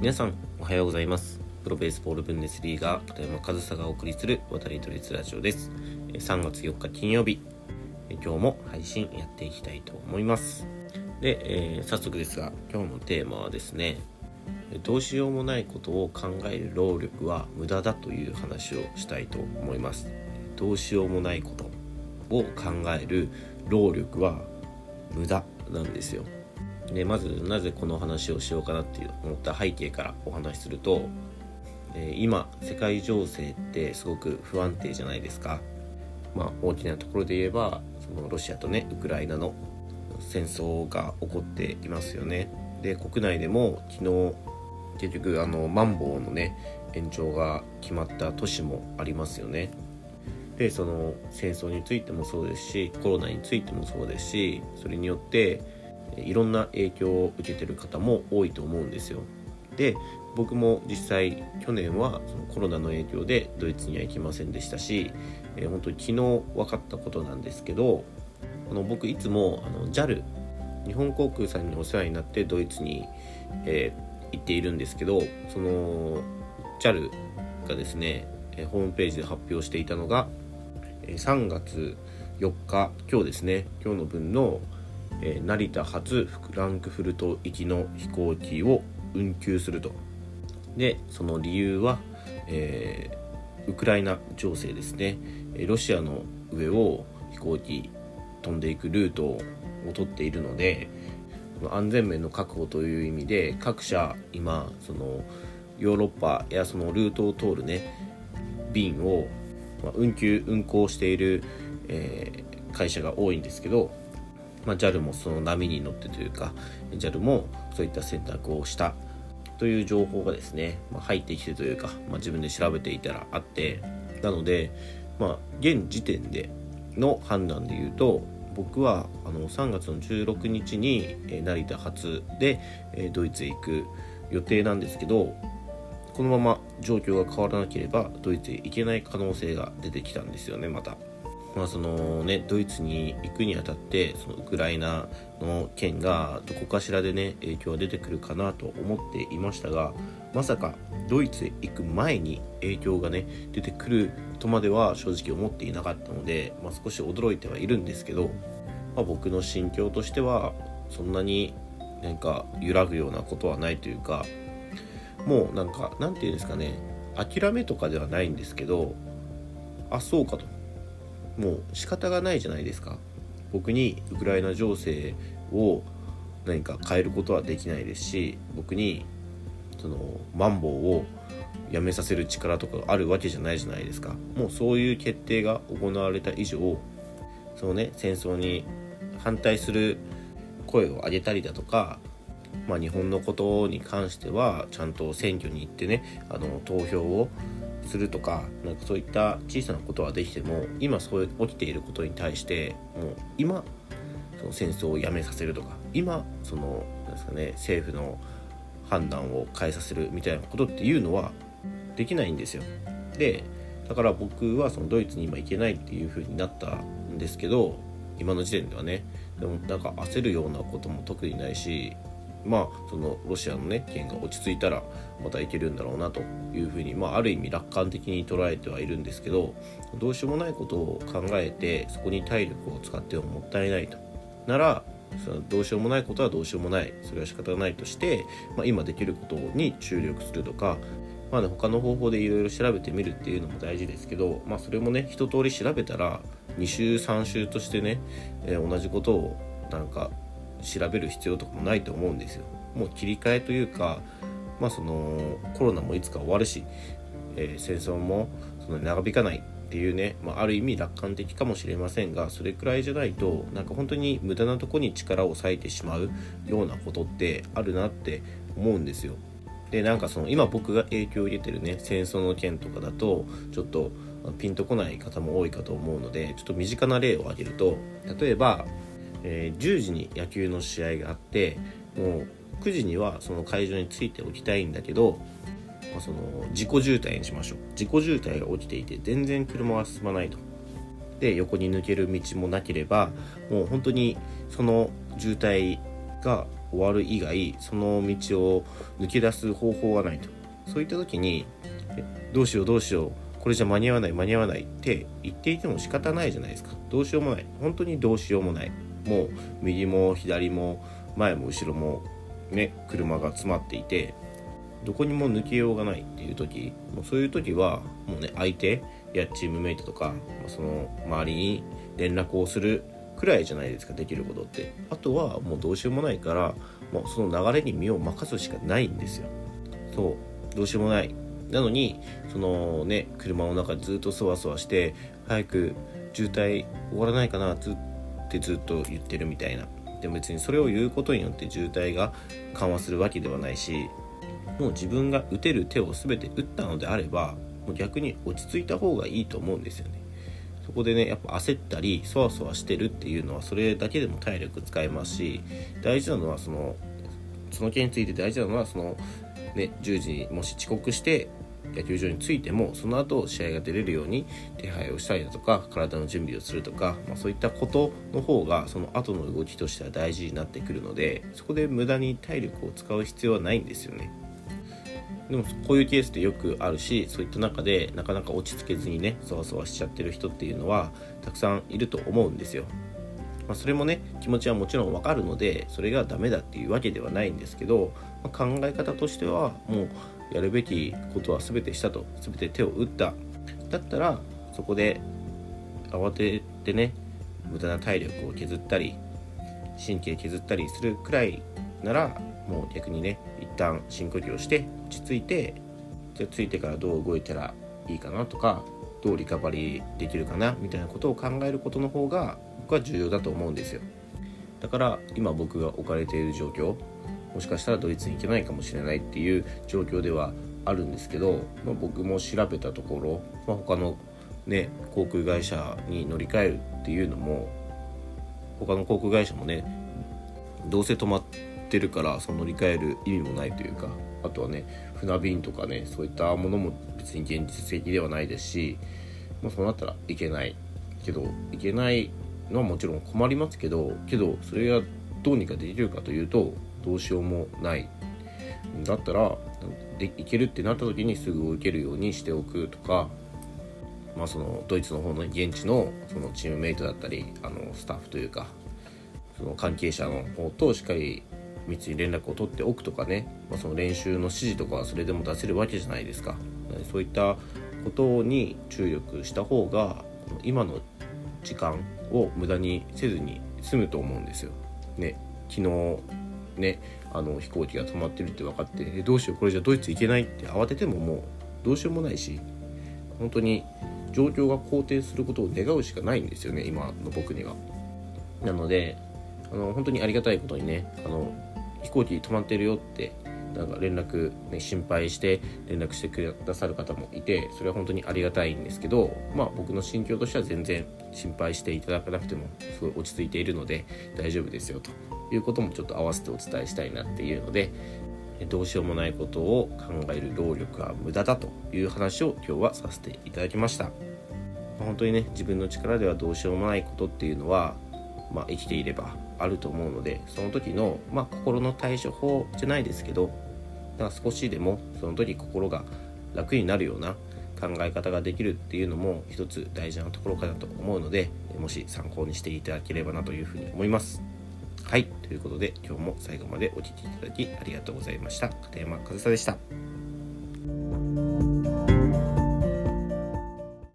皆さんおはようございます。プロベースボールブンデスリーガー片山和沙がお送りする渡り鳥ラジオです。3月4日金曜日。今日も配信やっていきたいと思います。で、えー、早速ですが今日のテーマはですねどうしようもないことを考える労力は無駄だという話をしたいと思います。どうしようもないことを考える労力は無駄なんですよ。でまずなぜこの話をしようかなっていう思った背景からお話しすると、え、今世界情勢ってすごく不安定じゃないですか。まあ大きなところで言えばそのロシアとねウクライナの戦争が起こっていますよね。で国内でも昨日結局あのマンボウのね延長が決まった都市もありますよね。でその戦争についてもそうですしコロナについてもそうですしそれによっていろんな影響を受けてる方も多いと思うんですよ。で僕も実際去年はそのコロナの影響でドイツには行きませんでしたし、えー、本当に昨日分かったことなんですけどあの僕いつもあの JAL 日本航空さんにお世話になってドイツに、えー、行っているんですけどその JAL がですねえホームページで発表していたのがえ3月4日今日ですね今日の分の成田発フランクフルト行きの飛行機を運休すると。でその理由は、えー、ウクライナ情勢ですね。ロシアの上を飛行機飛んでいくルートを取っているので安全面の確保という意味で各社今そのヨーロッパやそのルートを通るね便を、運休運行している、会社が多いんですけど、まあ、JAL もその波に乗ってというか JAL もそういった選択をしたという情報がですね、まあ、入ってきてというか、まあ、自分で調べていたらあってなので、まあ、現時点での判断で言うと僕はあの3月の16日に成田発でドイツへ行く予定なんですけどこのまま状況が変わらなければドイツへ行けない可能性が出てきたんですよねまた。まあそのね、ドイツに行くにあたってそのウクライナの件がどこかしらでね影響が出てくるかなと思っていましたがまさかドイツへ行く前に影響がね出てくるとまでは正直思っていなかったので、まあ、少し驚いてはいるんですけど、まあ、僕の心境としてはそんなになんか揺らぐようなことはないというかもうなんかなんていうんですかね諦めとかではないんですけどあそうかと。もう仕方がないじゃないですか。僕にウクライナ情勢を何か変えることはできないですし僕にそのマンボウをやめさせる力とかがあるわけじゃないじゃないですか。もうそういう決定が行われた以上そのね戦争に反対する声を上げたりだとか、まあ、日本のことに関してはちゃんと選挙に行ってねあの投票をするとかなんかそういった小さなことはできても今そう起きていることに対してもう今その戦争をやめさせるとか今そのなんですかね政府の判断を変えさせるみたいなことっていうのはできないんですよ。でだから僕はそのドイツに今行けないっていう風になったんですけど今の時点ではねでもなんか焦るようなことも特にないしまあそのロシアのね件が落ち着いたらまたいけるんだろうなというふうに、まあ、ある意味楽観的に捉えてはいるんですけどどうしようもないことを考えてそこに体力を使ってももったいないと。ならそのどうしようもないことはどうしようもない。それは仕方ないとして、まあ、今できることに注力するとかまあね、他の方法でいろいろ調べてみるっていうのも大事ですけど、まあ、それもね一通り調べたら2週3週としてね、えー、同じことをなんか調べる必要とかもないと思うんですよ。もう切り替えというか、まあ、そのコロナもいつか終わるし、えー、戦争もその長引かないっていうね、まあ、ある意味楽観的かもしれませんがそれくらいじゃないとなんか本当に無駄なとこに力を割いてしまうようなことってあるなって思うんですよ。でなんかその今僕が影響を受けてるね戦争の件とかだとちょっとピンとこない方も多いかと思うのでちょっと身近な例を挙げると例えばえー、10時に野球の試合があってもう9時にはその会場に着いておきたいんだけど、まあ、その自己渋滞にしましょう。自己渋滞が起きていて全然車は進まないと。で横に抜ける道もなければもう本当にその渋滞が終わる以外その道を抜け出す方法がないと。そういった時にどうしようどうしようこれじゃ間に合わない間に合わないって言っていても仕方ないじゃないですか。どうしようもない。本当にどうしようもない。もう右も左も前も後ろもね車が詰まっていてどこにも抜けようがないっていう時もうそういう時はもうね相手やチームメイトとかその周りに連絡をするくらいじゃないですかできることって。あとはもうどうしようもないからもうその流れに身を任すしかないんですよ。そうどうしようもない。なのにそのね車の中でずっとそわそわして早く渋滞終わらないかなずっってずっと言ってるみたいな。でも別にそれを言うことによって渋滞が緩和するわけではないしもう自分が打てる手を全て打ったのであればもう逆に落ち着いた方がいいと思うんですよね。そこでねやっぱ焦ったりそわそわしてるっていうのはそれだけでも体力使えますし大事なのはそのその件について大事なのはそのね10時にもし遅刻して野球場に着いてもその後試合が出れるように手配をしたりだとか体の準備をするとか、まあ、そういったことの方がその後の動きとしては大事になってくるのでそこで無駄に体力を使う必要はないんですよね。でもこういうケースってよくあるしそういった中でなかなか落ち着けずにねそわそわしちゃってる人っていうのはたくさんいると思うんですよ。まあ、それもね気持ちはもちろんわかるのでそれがダメだっていうわけではないんですけど、まあ、考え方としてはもうやるべきことは全てしたと全て手を打った。だったらそこで慌ててね無駄な体力を削ったり神経削ったりするくらいならもう逆にね一旦深呼吸をして落ち着いてじゃあついてからどう動いたらいいかなとかどうリカバリーできるかなみたいなことを考えることの方が僕は重要だと思うんですよ。だから今僕が置かれている状況もしかしたらドイツに行けないかもしれないっていう状況ではあるんですけど、まあ、僕も調べたところ、まあ、他のね航空会社に乗り換えるっていうのも他の航空会社もねどうせ止まってるからその乗り換える意味もないというかあとはね船便とかねそういったものも別に現実的ではないですし、まあ、そうなったらいけないけどいけないのはもちろん困りますけどけどそれがどうにかできるかというとどうしようもない。だったらでいけるってなった時にすぐ動けるようにしておくとかまあそのドイツの方の現地のそのチームメイトだったりあのスタッフというかその関係者の方としっかり密に連絡を取っておくとかね、まあ、その練習の指示とかはそれでも出せるわけじゃないですか。そういったことに注力した方が今の時間を無駄にせずに済むと思うんですよ。ね昨日ねあの飛行機が止まってるって分かってえどうしようこれじゃドイツ行けないって慌ててももうどうしようもないし本当に状況が好転することを願うしかないんですよね今の僕には。なのであの本当にありがたいことにねあの飛行機止まってるよってなんか連絡、ね、心配して連絡してくださる方もいてそれは本当にありがたいんですけどまあ僕の心境としては全然心配していただかなくてもすごい落ち着いているので大丈夫ですよということもちょっと合わせてお伝えしたいなっていうのでどうしようもないことを考える労力は無駄だという話を今日はさせていただきました本当にね自分の力ではどうしようもないことっていうのは、まあ、生きていればあると思うのでその時の、まあ、心の対処法じゃないですけどだから少しでもその時心が楽になるような考え方ができるっていうのも一つ大事なところかなと思うのでもし参考にしていただければなというふうに思います。はいということで今日も最後までお聴きいただきありがとうございました片山和沙でした。